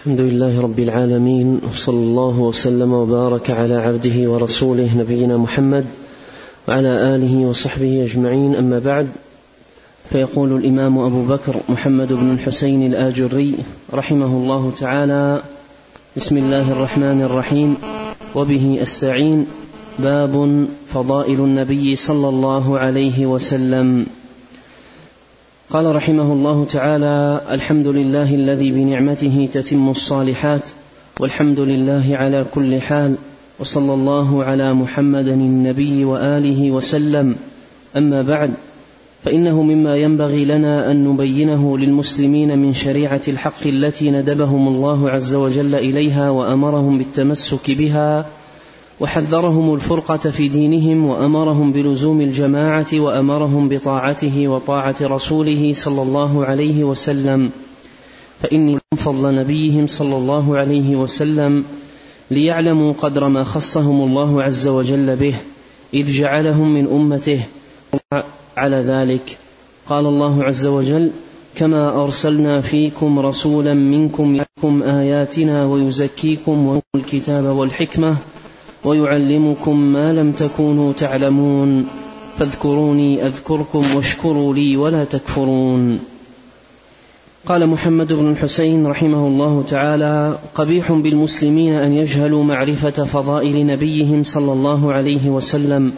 الحمد لله رب العالمين وصلى الله وسلم وبارك على عبده ورسوله نبينا محمد وعلى آله وصحبه أجمعين. أما بعد فيقول الإمام أبو بكر محمد بن الحسين الآجري رحمه الله تعالى بسم الله الرحمن الرحيم وبه أستعين باب فضائل النبي صلى الله عليه وسلم. قال رحمه الله تعالى الحمد لله الذي بنعمته تتم الصالحات والحمد لله على كل حال وصلى الله على محمد النبي وآله وسلم. أما بعد فإنه مما ينبغي لنا أن نبينه للمسلمين من شريعة الحق التي ندبهم الله عز وجل إليها وأمرهم بالتمسك بها وحذرهم الفرقة في دينهم وأمرهم بلزوم الجماعة وأمرهم بطاعته وطاعة رسوله صلى الله عليه وسلم. فإني فضل نبيهم صلى الله عليه وسلم ليعلموا قدر ما خصهم الله عز وجل به إذ جعلهم من أمته. على ذلك قال الله عز وجل كما أرسلنا فيكم رسولا منكم آياتنا ويزكيكم والكتاب والحكمة ويعلمكم ما لم تكونوا تعلمون فاذكروني أذكركم واشكروا لي ولا تكفرون. قال محمد بن الحسين رحمه الله تعالى قبيح بالمسلمين أن يجهلوا معرفة فضائل نبيهم صلى الله عليه وسلم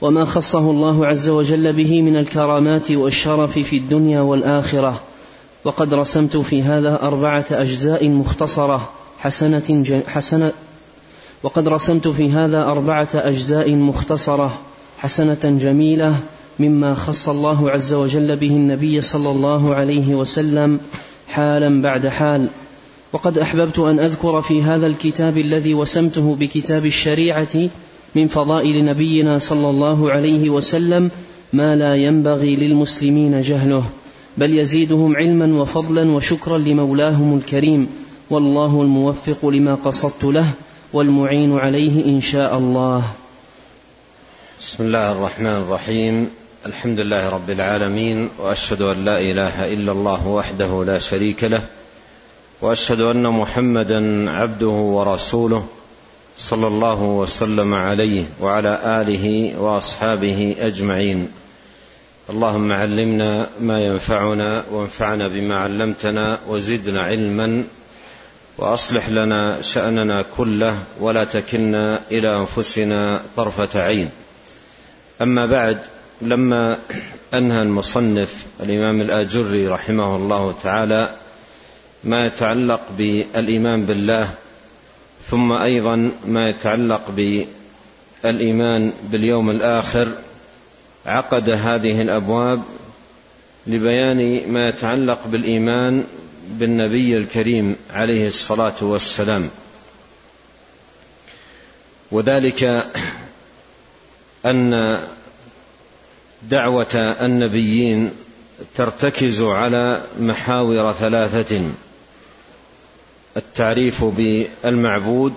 وما خصه الله عز وجل به من الكرامات والشرف في الدنيا والآخرة. وقد رسمت في هذا أربعة أجزاء مختصرة حسنة حسنة وقد رسمت في هذا أربعة أجزاء مختصرة حسنة جميلة مما خص الله عز وجل به النبي صلى الله عليه وسلم حالا بعد حال. وقد أحببت أن أذكر في هذا الكتاب الذي وسمته بكتاب الشريعة من فضائل نبينا صلى الله عليه وسلم ما لا ينبغي للمسلمين جهله بل يزيدهم علما وفضلا وشكرا لمولاهم الكريم والله الموفق لما قصدت له. والمعين عليه إن شاء الله. بسم الله الرحمن الرحيم. الحمد لله رب العالمين وأشهد أن لا إله إلا الله وحده لا شريك له وأشهد أن محمدا عبده ورسوله صلى الله وسلم عليه وعلى آله وأصحابه أجمعين. اللهم علمنا ما ينفعنا وانفعنا بما علمتنا وزدنا علما وأصلح لنا شأننا كله ولا تكلنا إلى أنفسنا طرفة عين. أما بعد لما أنهى المصنف الإمام الآجري رحمه الله تعالى ما يتعلق بالإيمان بالله ثم أيضا ما يتعلق بالإيمان باليوم الآخر عقد هذه الأبواب لبيان ما يتعلق بالإيمان بالنبي الكريم عليه الصلاة والسلام. وذلك أن دعوة النبيين ترتكز على محاور ثلاثة. التعريف بالمعبود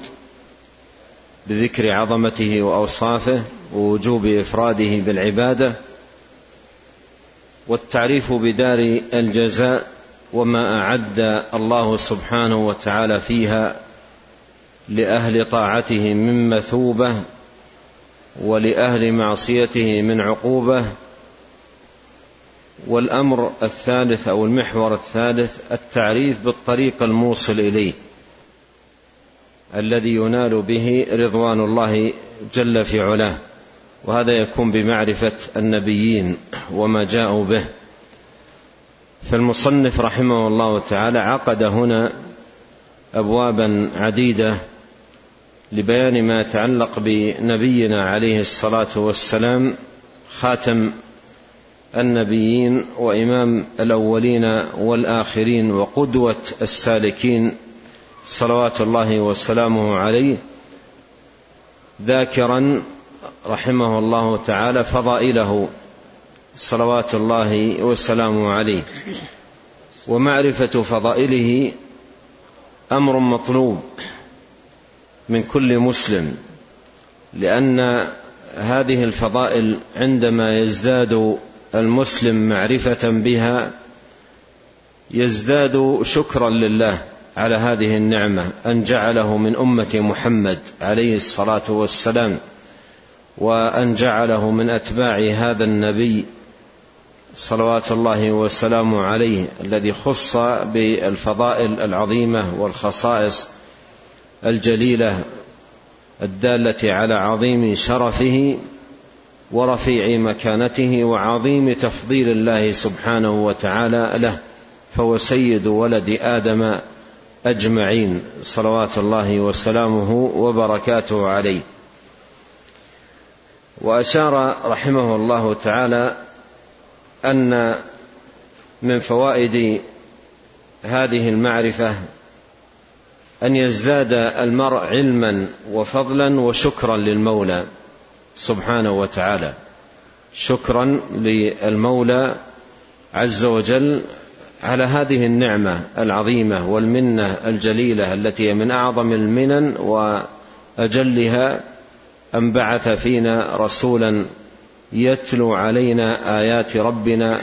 بذكر عظمته وأوصافه ووجوب إفراده بالعبادة والتعريف بدار الجزاء وما أعد الله سبحانه وتعالى فيها لأهل طاعته من مثوبة ولأهل معصيته من عقوبة. والأمر الثالث أو المحور الثالث التعريف بالطريق الموصل إليه الذي ينال به رضوان الله جل في علاه وهذا يكون بمعرفة النبيين وما جاءوا به. فالمصنف رحمه الله تعالى عقد هنا ابوابا عديدة لبيان ما يتعلق بنبينا عليه الصلاة والسلام خاتم النبيين وإمام الأولين والآخرين وقدوة السالكين صلوات الله وسلامه عليه. ذاكرا رحمه الله تعالى فضائله صلوات الله وسلامه عليه. ومعرفة فضائله أمر مطلوب من كل مسلم لأن هذه الفضائل عندما يزداد المسلم معرفة بها يزداد شكرا لله على هذه النعمة أن جعله من أمة محمد عليه الصلاة والسلام وأن جعله من أتباع هذا النبي صلوات الله وسلامه عليه الذي خص بالفضائل العظيمة والخصائص الجليلة الدالة على عظيم شرفه ورفيع مكانته وعظيم تفضيل الله سبحانه وتعالى له فهو سيد ولد آدم أجمعين. صلوات الله وسلامه وبركاته عليه. وأشار رحمه الله تعالى أن من فوائد هذه المعرفة أن يزداد المرء علما وفضلا وشكرا للمولى سبحانه وتعالى. شكرا للمولى عز وجل على هذه النعمة العظيمة والمنة الجليلة التي هي من أعظم المنن وأجلها أن بعث فينا رسولا يتلو علينا آيات ربنا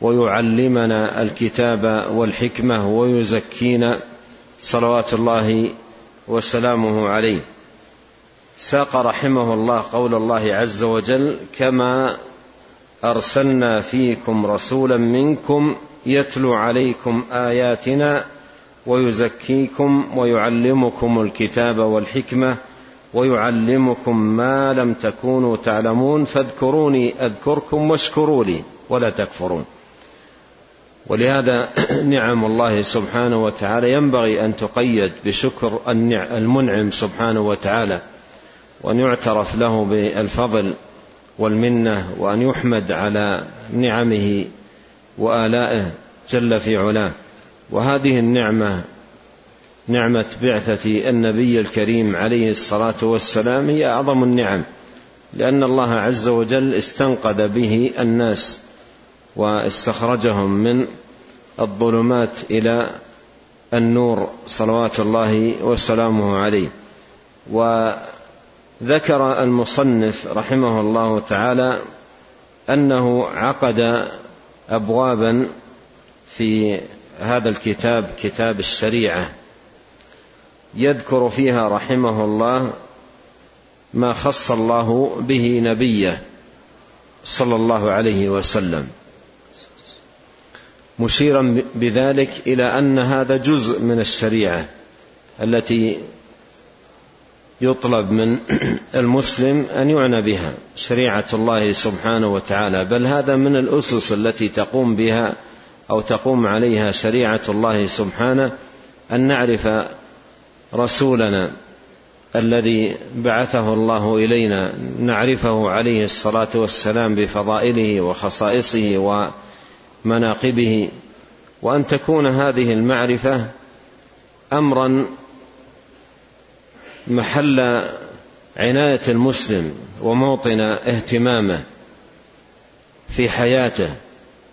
ويعلمنا الكتاب والحكمة ويزكينا صلوات الله وسلامه عليه. ساق رحمه الله قول الله عز وجل كما أرسلنا فيكم رسولا منكم يتلو عليكم آياتنا ويزكيكم ويعلمكم الكتاب والحكمة ويعلمكم ما لم تكونوا تعلمون فاذكروني أذكركم واشكروا لي ولا تكفرون. ولهذا نعم الله سبحانه وتعالى ينبغي أن تقيد بشكر المنعم سبحانه وتعالى وأن يعترف له بالفضل والمنة وأن يحمد على نعمه وآلائه جل في علاه. وهذه النعمة نعمة بعثة النبي الكريم عليه الصلاة والسلام هي أعظم النعم لأن الله عز وجل استنقذ به الناس واستخرجهم من الظلمات إلى النور صلوات الله وسلامه عليه. وذكر المصنف رحمه الله تعالى أنه عقد ابوابا في هذا الكتاب كتاب الشريعة. يذكر فيها رحمه الله ما خص الله به نبيه صلى الله عليه وسلم. مشيرا بذلك إلى أن هذا جزء من الشريعة التي يطلب من المسلم أن يعنى بها شريعة الله سبحانه وتعالى. بل هذا من الأسس التي تقوم بها أو تقوم عليها شريعة الله سبحانه أن نعرف رسولنا الذي بعثه الله إلينا نعرفه عليه الصلاة والسلام بفضائله وخصائصه ومناقبه. وأن تكون هذه المعرفة امرا محل عناية المسلم وموطن اهتمامه في حياته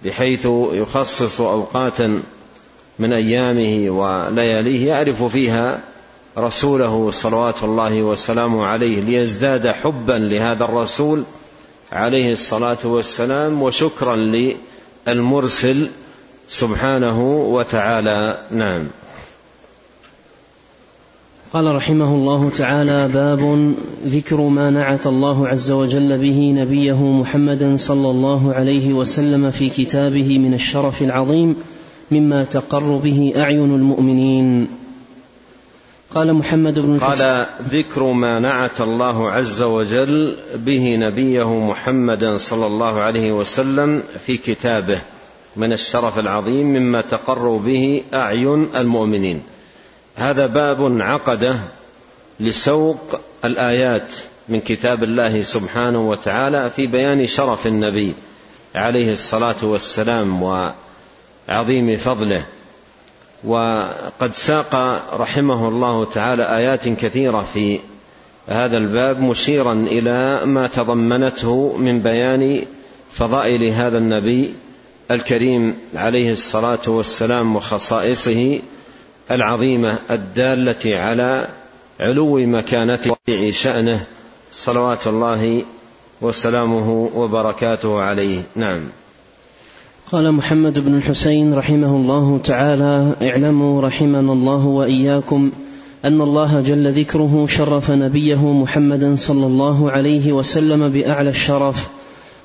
بحيث يخصص اوقاتا من أيامه ولياليه يعرف فيها رسوله صلوات الله وسلامه عليه ليزداد حبا لهذا الرسول عليه الصلاة والسلام وشكرا للمرسل سبحانه وتعالى. نعم. قال رحمه الله تعالى باب ذكر ما نعت الله عز وجل به نبيه محمدا صلى الله عليه وسلم في كتابه من الشرف العظيم مما تقر به أعين المؤمنين. قال محمد بن قال ذكر ما نعت الله عز وجل به نبيه محمدا صلى الله عليه وسلم في كتابه من الشرف العظيم مما تقر به أعين المؤمنين. هذا باب عقده لسوق الآيات من كتاب الله سبحانه وتعالى في بيان شرف النبي عليه الصلاة والسلام وعظيم فضله. وقد ساق رحمه الله تعالى آيات كثيرة في هذا الباب مشيرا إلى ما تضمنته من بيان فضائل هذا النبي الكريم عليه الصلاة والسلام وخصائصه العظيمة الدالة على علو مكانته ورفيع شأنه صلوات الله وسلامه وبركاته عليه. نعم. قال محمد بن الحسين رحمه الله تعالى اعلموا رحمنا الله وإياكم أن الله جل ذكره شرف نبيه محمدا صلى الله عليه وسلم بأعلى الشرف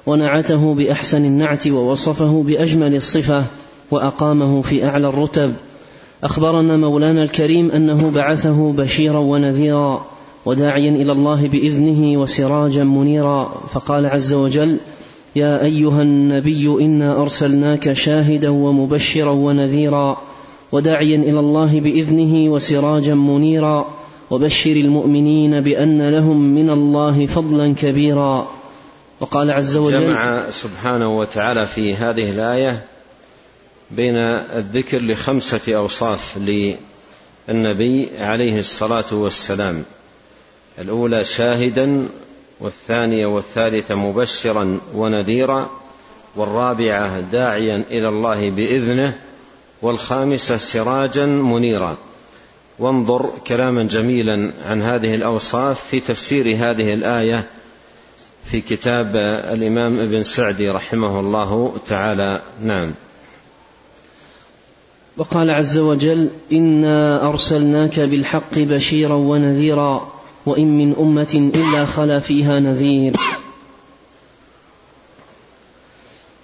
ونعته بأحسن النعت ووصفه بأجمل الصفة وأقامه في أعلى الرتب. أخبرنا مولانا الكريم أنه بعثه بشيرا ونذيرا وداعيا إلى الله بإذنه وسراجا منيرا. فقال عز وجل يا أيها النبي إنا أرسلناك شاهدا ومبشرا ونذيرا وداعيا إلى الله بإذنه وسراجا منيرا وبشر المؤمنين بأن لهم من الله فضلا كبيرا وقال عز وجل جمع سبحانه وتعالى في هذه الآية بين الذكر لخمسة أوصاف للنبي عليه الصلاة والسلام. الأولى شاهدا والثانية والثالثة مبشرا ونذيرا والرابعة داعيا إلى الله بإذنه والخامسة سراجا منيرا. وانظر كلاما جميلا عن هذه الأوصاف في تفسير هذه الآية في كتاب الإمام ابن سعدي رحمه الله تعالى. نعم. وقال عز وجل إنا أرسلناك بالحق بشيرا ونذيرا. وإن من أمة إلا خلا فيها نذير.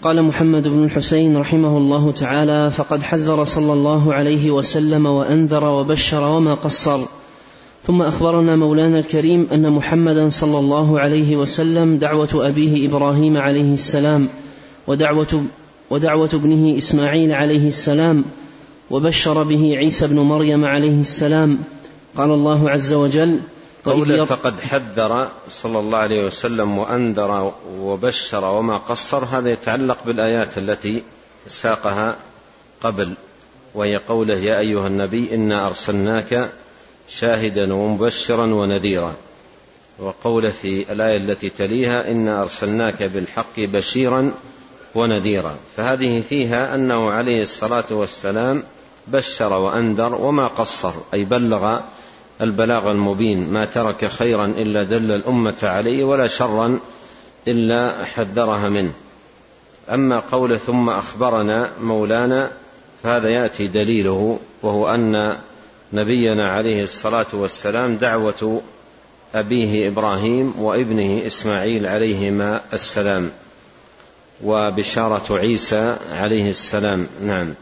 قال محمد بن الحسين رحمه الله تعالى فقد حذر صلى الله عليه وسلم وأنذر وبشر وما قصر. ثم أخبرنا مولانا الكريم أن محمدا صلى الله عليه وسلم دعوة أبيه إبراهيم عليه السلام ودعوة ودعوة ابنه إسماعيل عليه السلام وبشر به عيسى بن مريم عليه السلام. قال الله عز وجل قوله فقد حذر صلى الله عليه وسلم وأنذر وبشر وما قصر هذا يتعلق بالآيات التي ساقها قبل وهي قوله يا أيها النبي إنا أرسلناك شاهدا ومبشرا ونذيرا. وقوله في الآية التي تليها إنا أرسلناك بالحق بشيرا ونذيرا. فهذه فيها أنه عليه الصلاة والسلام بشر وأنذر وما قصر أي بلغ البلاغ المبين ما ترك خيرا إلا دل الأمة عليه ولا شرا إلا حذرها منه. أما قوله ثم أخبرنا مولانا فهذا يأتي دليله وهو أن نبينا عليه الصلاة والسلام دعوة أبيه إبراهيم وابنه إسماعيل عليهما السلام وبشارة عيسى عليه السلام. نعم.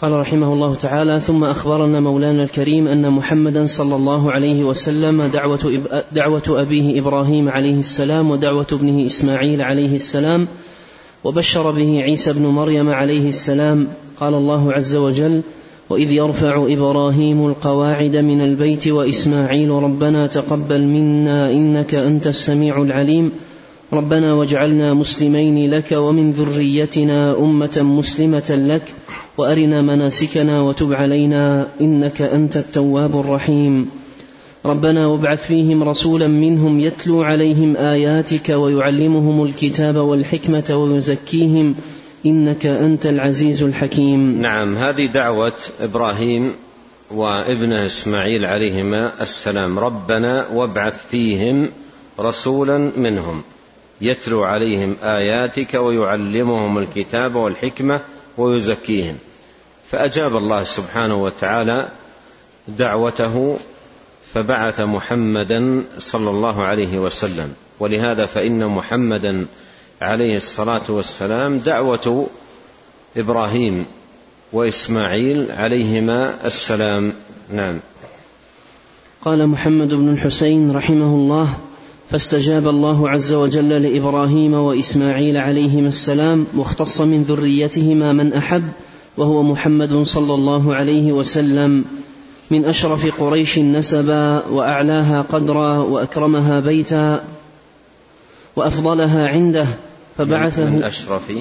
قال رحمه الله تعالى ثم أخبرنا مولانا الكريم أن محمدا صلى الله عليه وسلم دعوة, دعوة أبيه إبراهيم عليه السلام ودعوة ابنه إسماعيل عليه السلام وبشر به عيسى بن مريم عليه السلام قال الله عز وجل وإذ يرفع إبراهيم القواعد من البيت وإسماعيل ربنا تقبل منا إنك أنت السميع العليم ربنا واجعلنا مسلمين لك ومن ذريتنا أمة مسلمة لك وأرنا مناسكنا وتب علينا إنك أنت التواب الرحيم. ربنا وابعث فيهم رسولا منهم يتلو عليهم آياتك ويعلمهم الكتاب والحكمة ويزكيهم إنك أنت العزيز الحكيم. نعم هذه دعوة إبراهيم وابنه إسماعيل عليهما السلام. ربنا وابعث فيهم رسولا منهم يتلو عليهم آياتك ويعلمهم الكتاب والحكمة ويزكيهم. فأجاب الله سبحانه وتعالى دعوته فبعث محمدا صلى الله عليه وسلم. ولهذا فإن محمدا عليه الصلاة والسلام دعوة إبراهيم وإسماعيل عليهما السلام. نعم. قال محمد بن الحسين رحمه الله فاستجاب الله عز وجل لإبراهيم وإسماعيل عليهما السلام واختص من ذريتهما من أحب وهو محمد صلى الله عليه وسلم من أشرف قريش نسبا وأعلاها قدرا وأكرمها بيتا وأفضلها عنده فبعثه من اشرف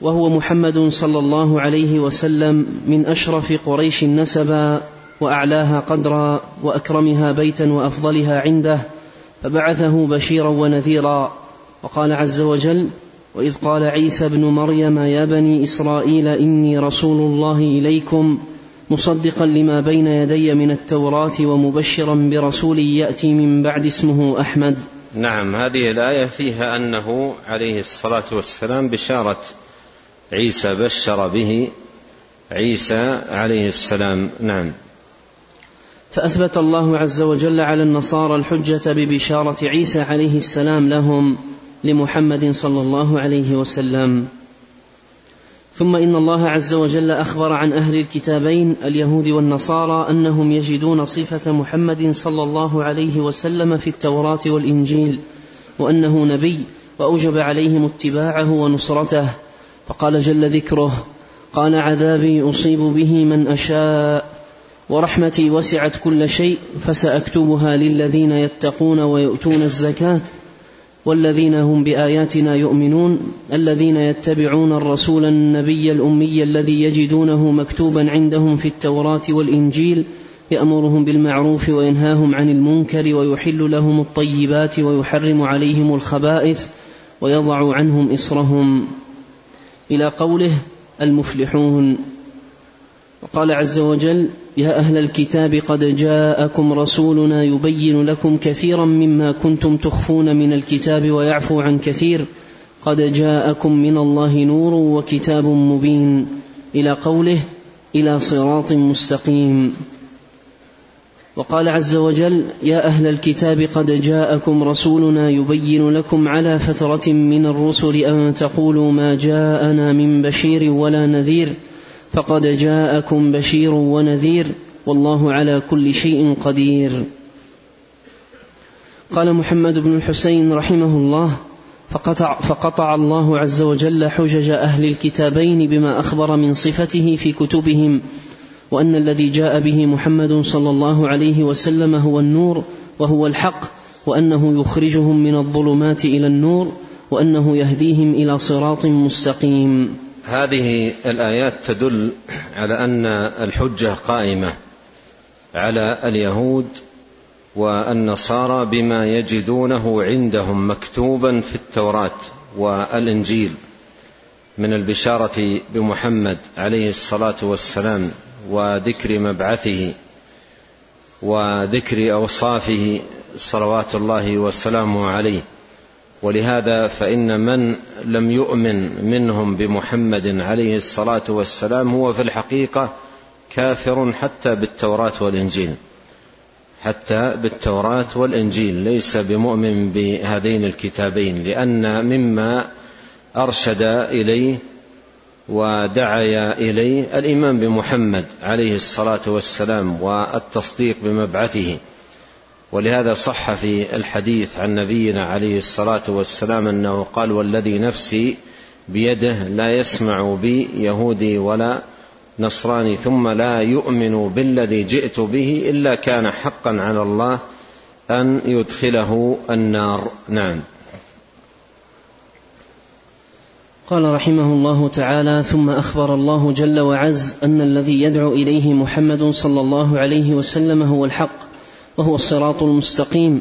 وهو محمد صلى الله عليه وسلم من أشرف قريش نسبا وأعلاها قدرا وأكرمها بيتا وأفضلها عنده فبعثه بشيرا ونذيرا. وقال عز وجل وإذ قال عيسى ابن مريم يا بني إسرائيل إني رسول الله إليكم مصدقا لما بين يدي من التوراة ومبشرا برسول يأتي من بعد اسمه أحمد. نعم هذه الآية فيها أنه عليه الصلاة والسلام بشارة عيسى بشر به عيسى عليه السلام. نعم. فأثبت الله عز وجل على النصارى الحجة ببشارة عيسى عليه السلام لهم. لمحمد صلى الله عليه وسلم. ثم إن الله عز وجل أخبر عن أهل الكتابين اليهود والنصارى أنهم يجدون صفة محمد صلى الله عليه وسلم في التوراة والإنجيل وأنه نبي وأوجب عليهم اتباعه ونصرته. فقال جل ذكره قال عذابي أصيب به من أشاء ورحمتي وسعت كل شيء فسأكتبها للذين يتقون ويؤتون الزكاة والذين هم بآياتنا يؤمنون الذين يتبعون الرسول النبي الأمي الذي يجدونه مكتوبا عندهم في التوراة والإنجيل يأمرهم بالمعروف وينهاهم عن المنكر ويحل لهم الطيبات ويحرم عليهم الخبائث ويضع عنهم إصرهم. إلى قوله المفلحون. وقال عز وجل يا أهل الكتاب قد جاءكم رسولنا يبين لكم كثيرا مما كنتم تخفون من الكتاب ويعفو عن كثير. قد جاءكم من الله نور وكتاب مبين. إلى قوله إلى صراط مستقيم. وقال عز وجل يا أهل الكتاب قد جاءكم رسولنا يبين لكم على فترة من الرسل أن تقولوا ما جاءنا من بشير ولا نذير. فقد جاءكم بشير ونذير والله على كل شيء قدير. قال محمد بن الحسين رحمه الله فقطع, فقطع الله عز وجل حجج أهل الكتابين بما أخبر من صفته في كتبهم وأن الذي جاء به محمد صلى الله عليه وسلم هو النور وهو الحق وأنه يخرجهم من الظلمات إلى النور وأنه يهديهم إلى صراط مستقيم. هذه الآيات تدل على أن الحجة قائمة على اليهود والنصارى بما يجدونه عندهم مكتوبا في التوراة والإنجيل من البشارة بمحمد عليه الصلاة والسلام وذكر مبعثه وذكر أوصافه صلوات الله وسلامه عليه. ولهذا فإن من لم يؤمن منهم بمحمد عليه الصلاة والسلام هو في الحقيقة كافر حتى بالتوراة والإنجيل. حتى بالتوراة والإنجيل ليس بمؤمن بهذين الكتابين لأن مما أرشد إليه ودعي إليه الإيمان بمحمد عليه الصلاة والسلام والتصديق بمبعثه. ولهذا صح في الحديث عن نبينا عليه الصلاة والسلام أنه قال والذي نفسي بيده لا يسمع بي يهودي ولا نصراني ثم لا يؤمن بالذي جئت به إلا كان حقا على الله أن يدخله النار. نعم. قال رحمه الله تعالى ثم أخبر الله جل وعز أن الذي يدعو إليه محمد صلى الله عليه وسلم هو الحق. وهو الصراط المستقيم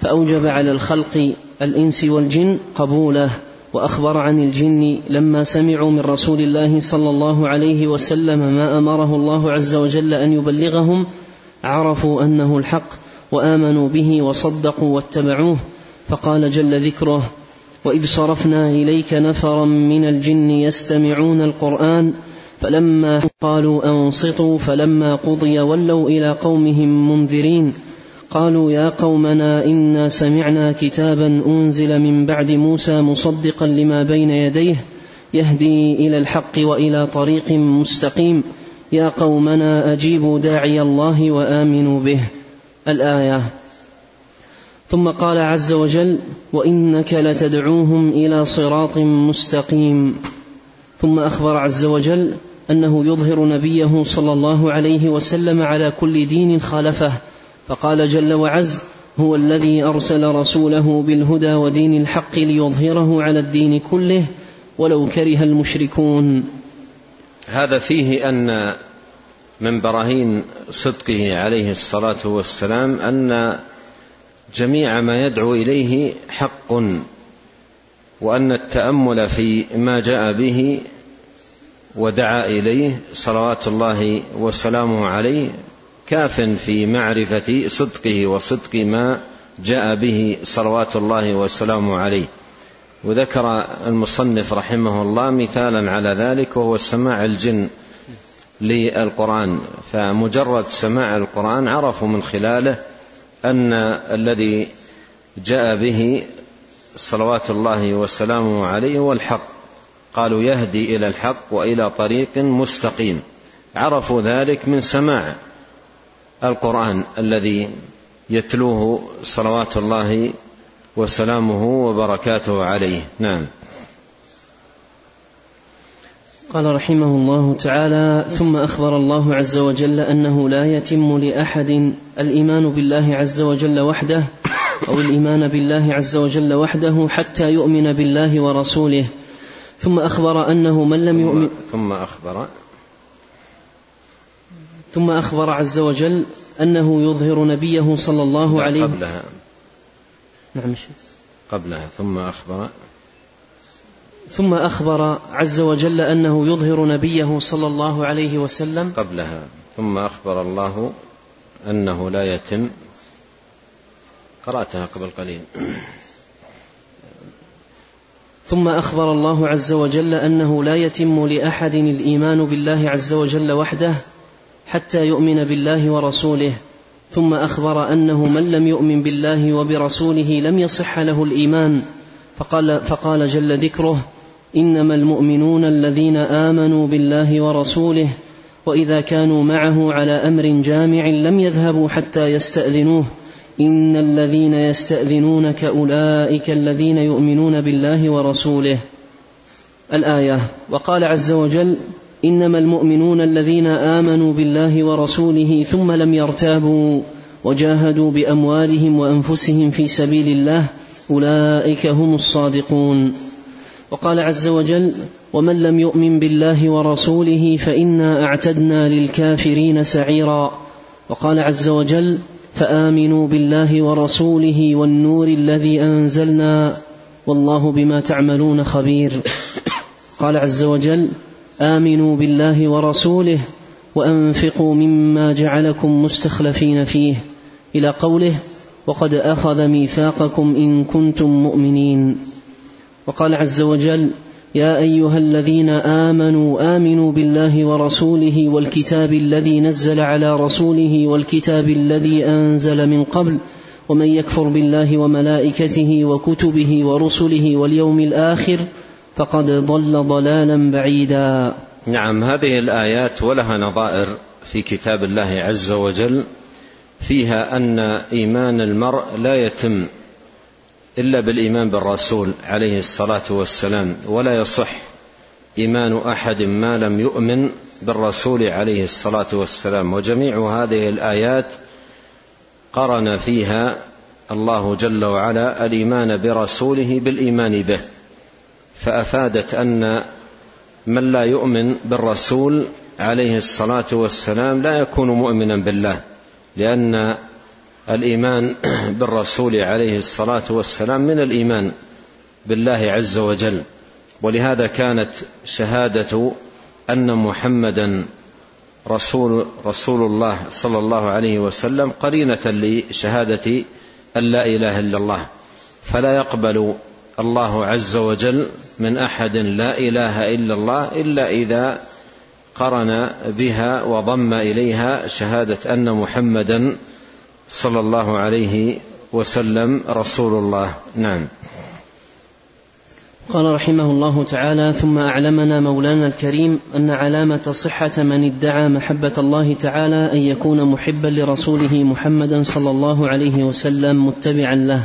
فأوجب على الخلق الإنس والجن قبوله وأخبر عن الجن لما سمعوا من رسول الله صلى الله عليه وسلم ما أمره الله عز وجل أن يبلغهم عرفوا أنه الحق وآمنوا به وصدقوا واتبعوه فقال جل ذكره وإذ صرفنا إليك نفرا من الجن يستمعون القرآن فلما قالوا أنصتوا فلما قضي ولوا إلى قومهم منذرين قالوا يا قومنا إنا سمعنا كتابا أنزل من بعد موسى مصدقا لما بين يديه يهدي إلى الحق وإلى طريق مستقيم. يا قومنا أجيبوا داعي الله وآمنوا به. الآية. ثم قال عز وجل وإنك لتدعوهم إلى صراط مستقيم. ثم أخبر عز وجل أنه يظهر نبيه صلى الله عليه وسلم على كل دين خالفه. فقال جل وعز هو الذي أرسل رسوله بالهدى ودين الحق ليظهره على الدين كله ولو كره المشركون. هذا فيه أن من براهين صدقه عليه الصلاة والسلام أن جميع ما يدعو إليه حق وأن التأمل في ما جاء به ودعا إليه صلوات الله وسلامه عليه كاف في معرفة صدقه وصدق ما جاء به صلوات الله وسلامه عليه. وذكر المصنف رحمه الله مثالا على ذلك وهو سماع الجن للقرآن. فمجرد سماع القرآن عرفوا من خلاله أن الذي جاء به صلوات الله وسلامه عليه هو الحق. قالوا يهدي إلى الحق وإلى طريق مستقيم. عرفوا ذلك من سماع القرآن الذي يتلوه صلوات الله وسلامه وبركاته عليه. نعم. قال رحمه الله تعالى ثم أخبر الله عز وجل أنه لا يتم لأحد الإيمان بالله عز وجل وحده أو الإيمان بالله عز وجل وحده حتى يؤمن بالله ورسوله. ثم أخبر أنه من لم يؤمن ثم أخبر ثم أخبر عز وجل أنه يظهر نبيه صلى الله عليه قبلها. نعم قبلها ثم أخبر. ثم أخبر عز وجل أنه يظهر نبيه صلى الله عليه وسلم. قبلها ثم أخبر الله أنه لا يتم. قرأتها قبل قليل. ثم أخبر الله عز وجل أنه لا يتم لأحد الإيمان بالله عز وجل وحده حتى يؤمن بالله ورسوله ثم أخبر أنه من لم يؤمن بالله وبرسوله لم يصح له الإيمان فقال, فقال جل ذكره إنما المؤمنون الذين آمنوا بالله ورسوله وإذا كانوا معه على أمر جامع لم يذهبوا حتى يستأذنوه. إن الذين يستأذنونك أولئك الذين يؤمنون بالله ورسوله. الآية وقال عز وجل إنما المؤمنون الذين آمنوا بالله ورسوله ثم لم يرتابوا وجاهدوا بأموالهم وأنفسهم في سبيل الله أولئك هم الصادقون. وقال عز وجل ومن لم يؤمن بالله ورسوله فإنا أعتدنا للكافرين سعيرا وقال عز وجل فآمنوا بالله ورسوله والنور الذي أنزلنا والله بما تعملون خبير قال عز وجل آمنوا بالله ورسوله وأنفقوا مما جعلكم مستخلفين فيه إلى قوله وقد أخذ ميثاقكم إن كنتم مؤمنين. وقال عز وجل يا أيها الذين آمنوا آمنوا بالله ورسوله والكتاب الذي نزل على رسوله والكتاب الذي أنزل من قبل ومن يكفر بالله وملائكته وكتبه ورسله واليوم الآخر فقد ضل ضلالا بعيدا. نعم هذه الآيات ولها نظائر في كتاب الله عز وجل فيها أن إيمان المرء لا يتم إلا بالإيمان بالرسول عليه الصلاة والسلام ولا يصح إيمان أحد ما لم يؤمن بالرسول عليه الصلاة والسلام. وجميع هذه الآيات قرن فيها الله جل وعلا الإيمان برسوله بالإيمان به. فأفادت أن من لا يؤمن بالرسول عليه الصلاة والسلام لا يكون مؤمنا بالله لأن الإيمان بالرسول عليه الصلاة والسلام من الإيمان بالله عز وجل. ولهذا كانت شهادة أن محمدا رسول رسول الله صلى الله عليه وسلم قرينة لشهادة أن لا إله إلا الله. فلا يقبل الله عز وجل من أحد لا إله إلا الله إلا إذا قرن بها وضم إليها شهادة أن محمدا صلى الله عليه وسلم رسول الله. نعم. قال رحمه الله تعالى ثم أعلمنا مولانا الكريم أن علامة صحة من ادعى محبة الله تعالى أن يكون محبا لرسوله محمدا صلى الله عليه وسلم متبعا له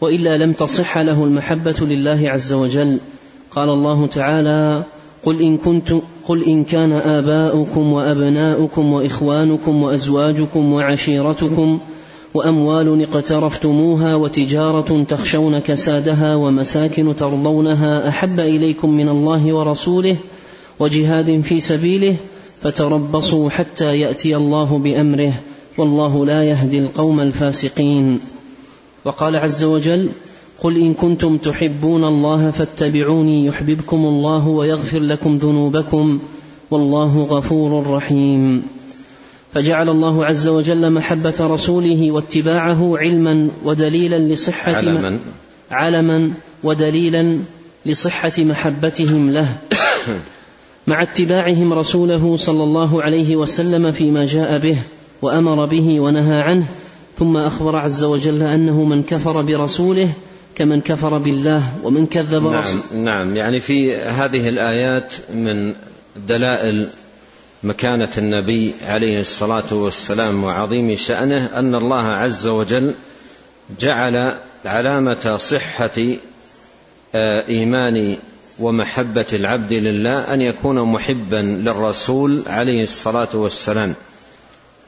وإلا لم تصح له المحبة لله عز وجل. قال الله تعالى قل إن كنت قل إن كان آباؤكم وأبناؤكم وإخوانكم وأزواجكم وعشيرتكم وأموال اقترفتموها وتجارة تخشون كسادها ومساكن ترضونها أحب إليكم من الله ورسوله وجهاد في سبيله فتربصوا حتى يأتي الله بأمره والله لا يهدي القوم الفاسقين. وقال عز وجل قل إن كنتم تحبون الله فاتبعوني يحببكم الله ويغفر لكم ذنوبكم والله غفور رحيم. فجعل الله عز وجل محبة رسوله واتباعه علما ودليلا لصحة علما. علما ودليلا لصحة محبتهم له. مع اتباعهم رسوله صلى الله عليه وسلم فيما جاء به وأمر به ونهى عنه. ثم أخبر عز وجل أنه من كفر برسوله كمن كفر بالله ومن كذب نعم رسوله. نعم. يعني في هذه الآيات من دلائل مكانة النبي عليه الصلاة والسلام وعظيم شأنه أن الله عز وجل جعل علامة صحة آه، إيمان ومحبة العبد لله أن يكون محبا للرسول عليه الصلاة والسلام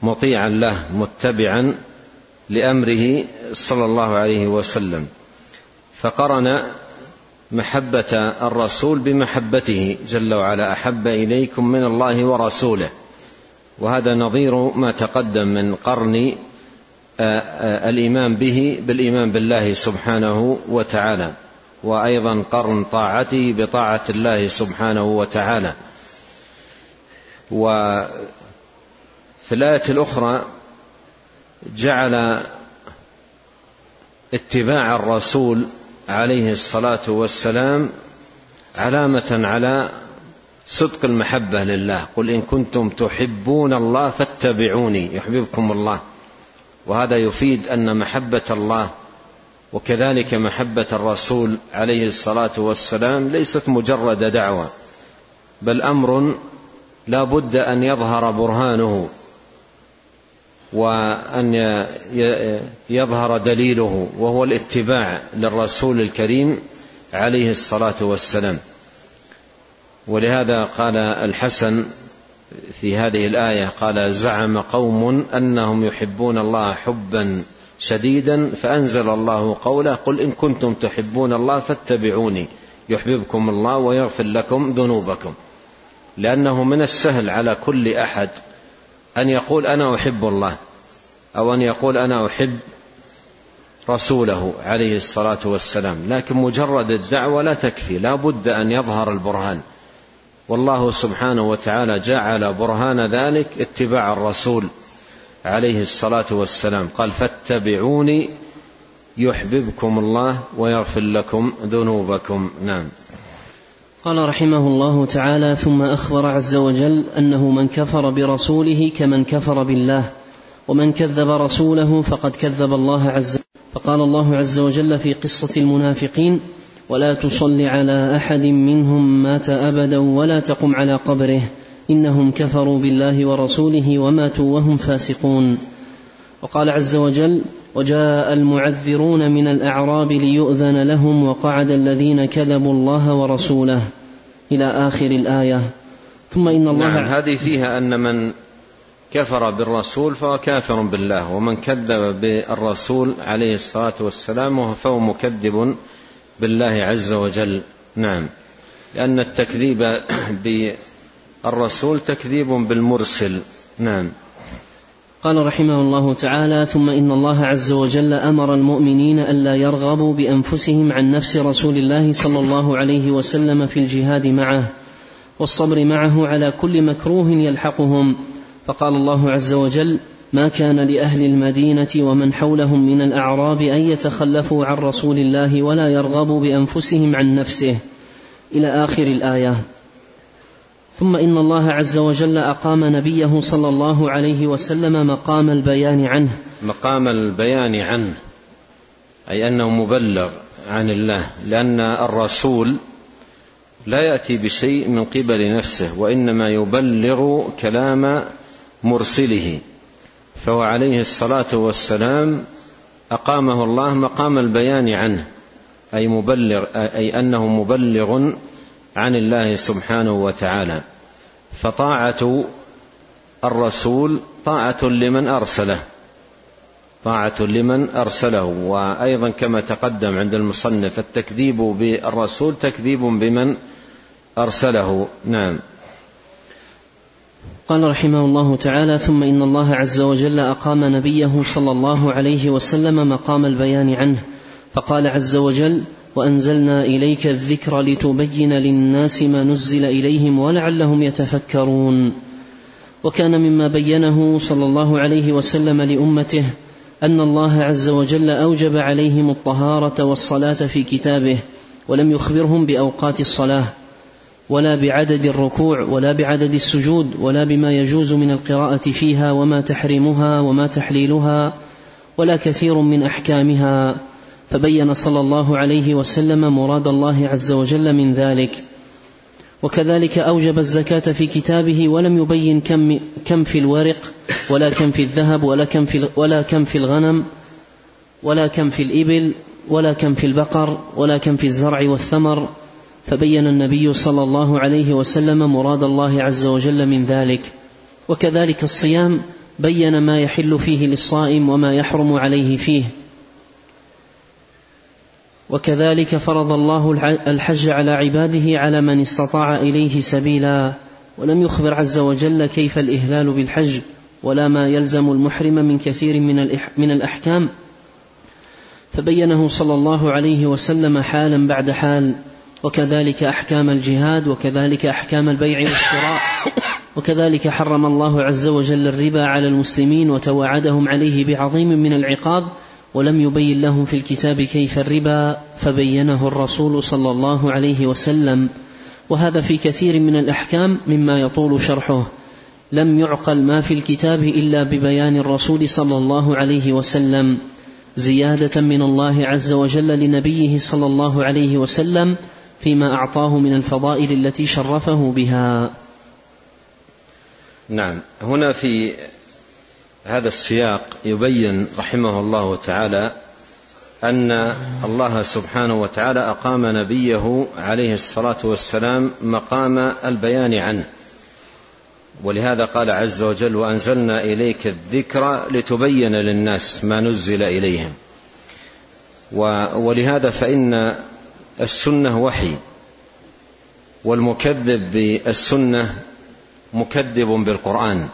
مطيعا له متبعا لأمره صلى الله عليه وسلم فقرن محبة الرسول بمحبته. جل وعلا أحب إليكم من الله ورسوله. وهذا نظير ما تقدم من قرن آه، آه، الإيمان به بالإيمان بالله سبحانه وتعالى. وأيضا قرن طاعته بطاعة الله سبحانه وتعالى. وفي الآية الأخرى جعل اتباع الرسول عليه الصلاة والسلام علامة على صدق المحبة لله. قل إن كنتم تحبون الله فاتبعوني يحببكم الله. وهذا يفيد أن محبة الله وكذلك محبة الرسول عليه الصلاة والسلام ليست مجرد دعوة بل أمر لا بد أن يظهر برهانه. وأن يظهر دليله وهو الاتباع للرسول الكريم عليه الصلاة والسلام. ولهذا قال الحسن في هذه الآية قال زعم قوم أنهم يحبون الله حبا شديدا فأنزل الله قوله قل إن كنتم تحبون الله فاتبعوني يحببكم الله ويغفر لكم ذنوبكم لأنه من السهل على كل أحد أن يقول أنا أحب الله أو أن يقول أنا أحب رسوله عليه الصلاة والسلام. لكن مجرد الدعوة لا تكفي لا بد أن يظهر البرهان. والله سبحانه وتعالى جعل برهان ذلك اتباع الرسول عليه الصلاة والسلام. قال فاتبعوني يحببكم الله ويغفر لكم ذنوبكم. نعم. قال رحمه الله تعالى ثم أخبر عز وجل أنه من كفر برسوله كمن كفر بالله ومن كذب رسوله فقد كذب الله عز فقال الله عز وجل في قصة المنافقين ولا تصل على أحد منهم مات أبدا ولا تقم على قبره إنهم كفروا بالله ورسوله وماتوا وهم فاسقون. وقال عز وجل وجاء المعذرون من الأعراب ليؤذن لهم وقعد الذين كذبوا الله ورسوله إلى آخر الآية. ثم إن الله نعم هذه فيها أن من كفر بالرسول فهو كافر بالله ومن كذب بالرسول عليه الصلاة والسلام فهو مكذب بالله عز وجل. نعم لأن التكذيب بالرسول تكذيب بالمرسل. نعم. قال رحمه الله تعالى ثم إن الله عز وجل أمر المؤمنين ألا يرغبوا بأنفسهم عن نفس رسول الله صلى الله عليه وسلم في الجهاد معه والصبر معه على كل مكروه يلحقهم. فقال الله عز وجل ما كان لأهل المدينة ومن حولهم من الأعراب أن يتخلفوا عن رسول الله ولا يرغبوا بأنفسهم عن نفسه. إلى آخر الآية. ثم إن الله عز وجل أقام نبيه صلى الله عليه وسلم مقام البيان عنه. مقام البيان عنه أي أنه مبلغ عن الله لأن الرسول لا يأتي بشيء من قبل نفسه وإنما يبلغ كلام مرسله. فهو عليه الصلاة والسلام أقامه الله مقام البيان عنه أي مبلغ أي أنه مبلغ عن الله سبحانه وتعالى. فطاعة الرسول طاعة لمن أرسله. طاعة لمن أرسله. وأيضا كما تقدم عند المصنف التكذيب بالرسول تكذيب بمن أرسله. نعم. قال رحمه الله تعالى ثم إن الله عز وجل أقام نبيه صلى الله عليه وسلم مقام البيان عنه. فقال عز وجل وأنزلنا إليك الذكر لتبين للناس ما نزل إليهم ولعلهم يتفكرون. وكان مما بينه صلى الله عليه وسلم لأمته أن الله عز وجل أوجب عليهم الطهارة والصلاة في كتابه ولم يخبرهم بأوقات الصلاة ولا بعدد الركوع ولا بعدد السجود ولا بما يجوز من القراءة فيها وما تحريمها وما تحليلها ولا كثير من أحكامها. فبين صلى الله عليه وسلم مراد الله عز وجل من ذلك. وكذلك أوجب الزكاة في كتابه ولم يبين كم كم في الورق ولا كم في الذهب ولا كم في ولا كم في الغنم ولا كم في الإبل ولا كم في البقر ولا كم في الزرع والثمر. فبين النبي صلى الله عليه وسلم مراد الله عز وجل من ذلك. وكذلك الصيام بين ما يحل فيه للصائم وما يحرم عليه فيه. وكذلك فرض الله الحج على عباده على من استطاع إليه سبيلا. ولم يخبر عز وجل كيف الإهلال بالحج ولا ما يلزم المحرم من كثير من من الأحكام. فبينه صلى الله عليه وسلم حالا بعد حال وكذلك أحكام الجهاد وكذلك أحكام البيع والشراء وكذلك حرم الله عز وجل الربا على المسلمين وتوعدهم عليه بعظيم من العقاب. ولم يبين لهم في الكتاب كيف الربا فبينه الرسول صلى الله عليه وسلم. وهذا في كثير من الأحكام مما يطول شرحه. لم يعقل ما في الكتاب إلا ببيان الرسول صلى الله عليه وسلم. زيادة من الله عز وجل لنبيه صلى الله عليه وسلم فيما أعطاه من الفضائل التي شرفه بها. نعم. هنا في هذا السياق يبين رحمه الله تعالى أن الله سبحانه وتعالى أقام نبيه عليه الصلاة والسلام مقام البيان عنه. ولهذا قال عز وجل وأنزلنا إليك الذكر لتبين للناس ما نزل إليهم. ولهذا فإن السنة وحي والمكذب بالسنة مكذب بالقرآن.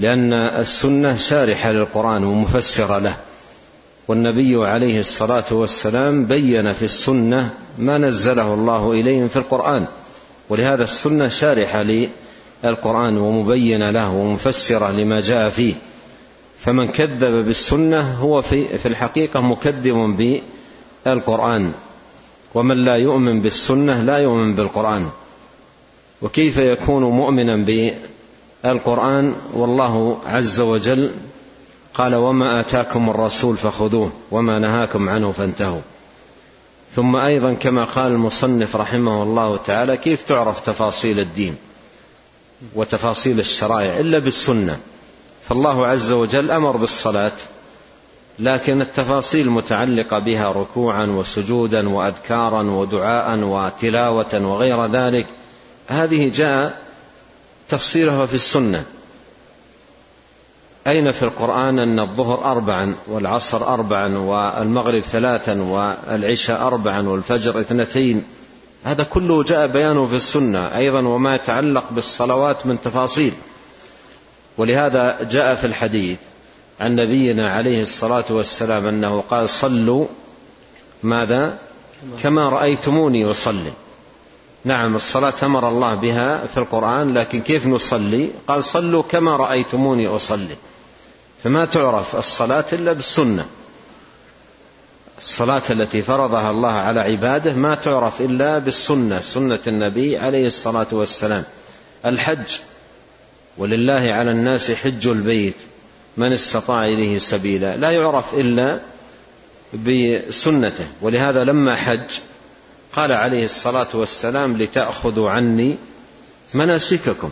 لأن السنة شارحة للقرآن ومفسرة له. والنبي عليه الصلاة والسلام بين في السنة ما نزله الله إليهم في القرآن. ولهذا السنة شارحة للقرآن ومبينة له ومفسرة لما جاء فيه. فمن كذب بالسنة هو في, في الحقيقة مكذب بالقرآن. ومن لا يؤمن بالسنة لا يؤمن بالقرآن. وكيف يكون مؤمنا القرآن والله عز وجل قال وما آتاكم الرسول فخذوه وما نهاكم عنه فانتهوا. ثم أيضا كما قال المصنف رحمه الله تعالى كيف تعرف تفاصيل الدين وتفاصيل الشرائع إلا بالسنة؟ فالله عز وجل أمر بالصلاة لكن التفاصيل المتعلقة بها ركوعا وسجودا وأذكارا ودعاء وتلاوة وغير ذلك. هذه جاء تفصيلها في السنة. أين في القرآن أن الظهر أربعا والعصر أربعا والمغرب ثلاثا والعشاء أربعا والفجر اثنتين؟ هذا كله جاء بيانه في السنة. أيضا وما يتعلق بالصلوات من تفاصيل. ولهذا جاء في الحديث عن نبينا عليه الصلاة والسلام أنه قال صلوا ماذا؟ كما رأيتموني أصلي. نعم الصلاة أمر الله بها في القرآن لكن كيف نصلي؟ قال صلوا كما رأيتموني أصلي. فما تعرف الصلاة إلا بالسنة. الصلاة التي فرضها الله على عباده ما تعرف إلا بالسنة سنة النبي عليه الصلاة والسلام. الحج ولله على الناس حج البيت من استطاع إليه سبيلا. لا يعرف إلا بسنته ولهذا لما حج قال عليه الصلاة والسلام لتأخذوا عني مناسككم.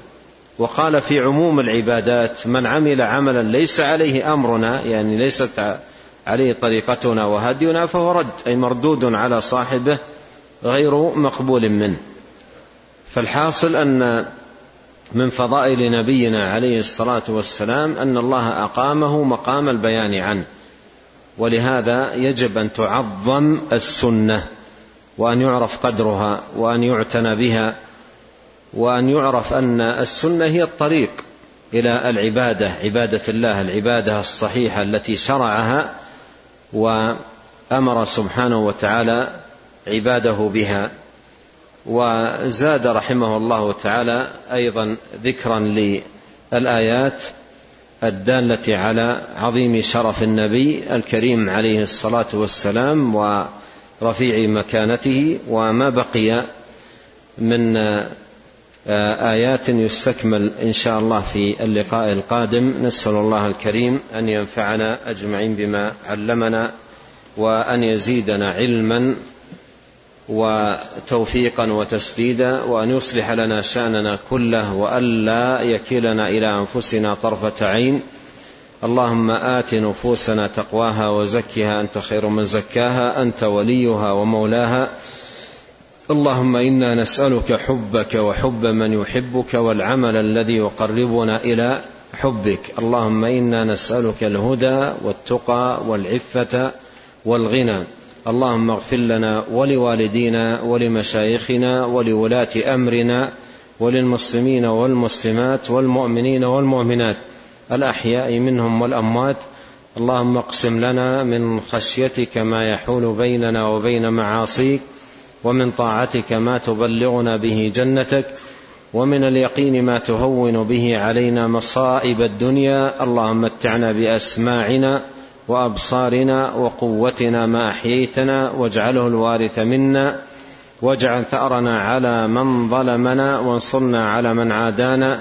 وقال في عموم العبادات من عمل عملا ليس عليه أمرنا يعني ليست عليه طريقتنا وهدينا فهو رد أي مردود على صاحبه غير مقبول منه. فالحاصل أن من فضائل نبينا عليه الصلاة والسلام أن الله أقامه مقام البيان عنه ولهذا يجب أن تعظم السنة. وأن يعرف قدرها وأن يعتنى بها وأن يعرف أن السنة هي الطريق إلى العبادة عبادة الله العبادة الصحيحة التي شرعها وأمر سبحانه وتعالى عباده بها. وزاد رحمه الله تعالى أيضا ذكرا الايات الدالة على عظيم شرف النبي الكريم عليه الصلاة والسلام ورفيع مكانته وما بقي من آيات يستكمل إن شاء الله في اللقاء القادم. نسأل الله الكريم أن ينفعنا أجمعين بما علمنا وأن يزيدنا علما وتوفيقا وتسديدا وأن يصلح لنا شأننا كله والا يكلنا إلى أنفسنا طرفة عين. اللهم آت نفوسنا تقواها وزكها أنت خير من زكاها أنت وليها ومولاها. اللهم إنا نسألك حبك وحب من يحبك والعمل الذي يقربنا إلى حبك. اللهم إنا نسألك الهدى والتقى والعفة والغنى. اللهم اغفر لنا ولوالدينا ولمشايخنا ولولاة أمرنا وللمسلمين والمسلمات والمؤمنين والمؤمنات. الأحياء منهم والأموات. اللهم اقسم لنا من خشيتك ما يحول بيننا وبين معاصيك ومن طاعتك ما تبلغنا به جنتك ومن اليقين ما تهون به علينا مصائب الدنيا. اللهم متعنا بأسماعنا وأبصارنا وقوتنا ما أحييتنا واجعله الوارث منا واجعل ثأرنا على من ظلمنا وانصرنا على من عادانا.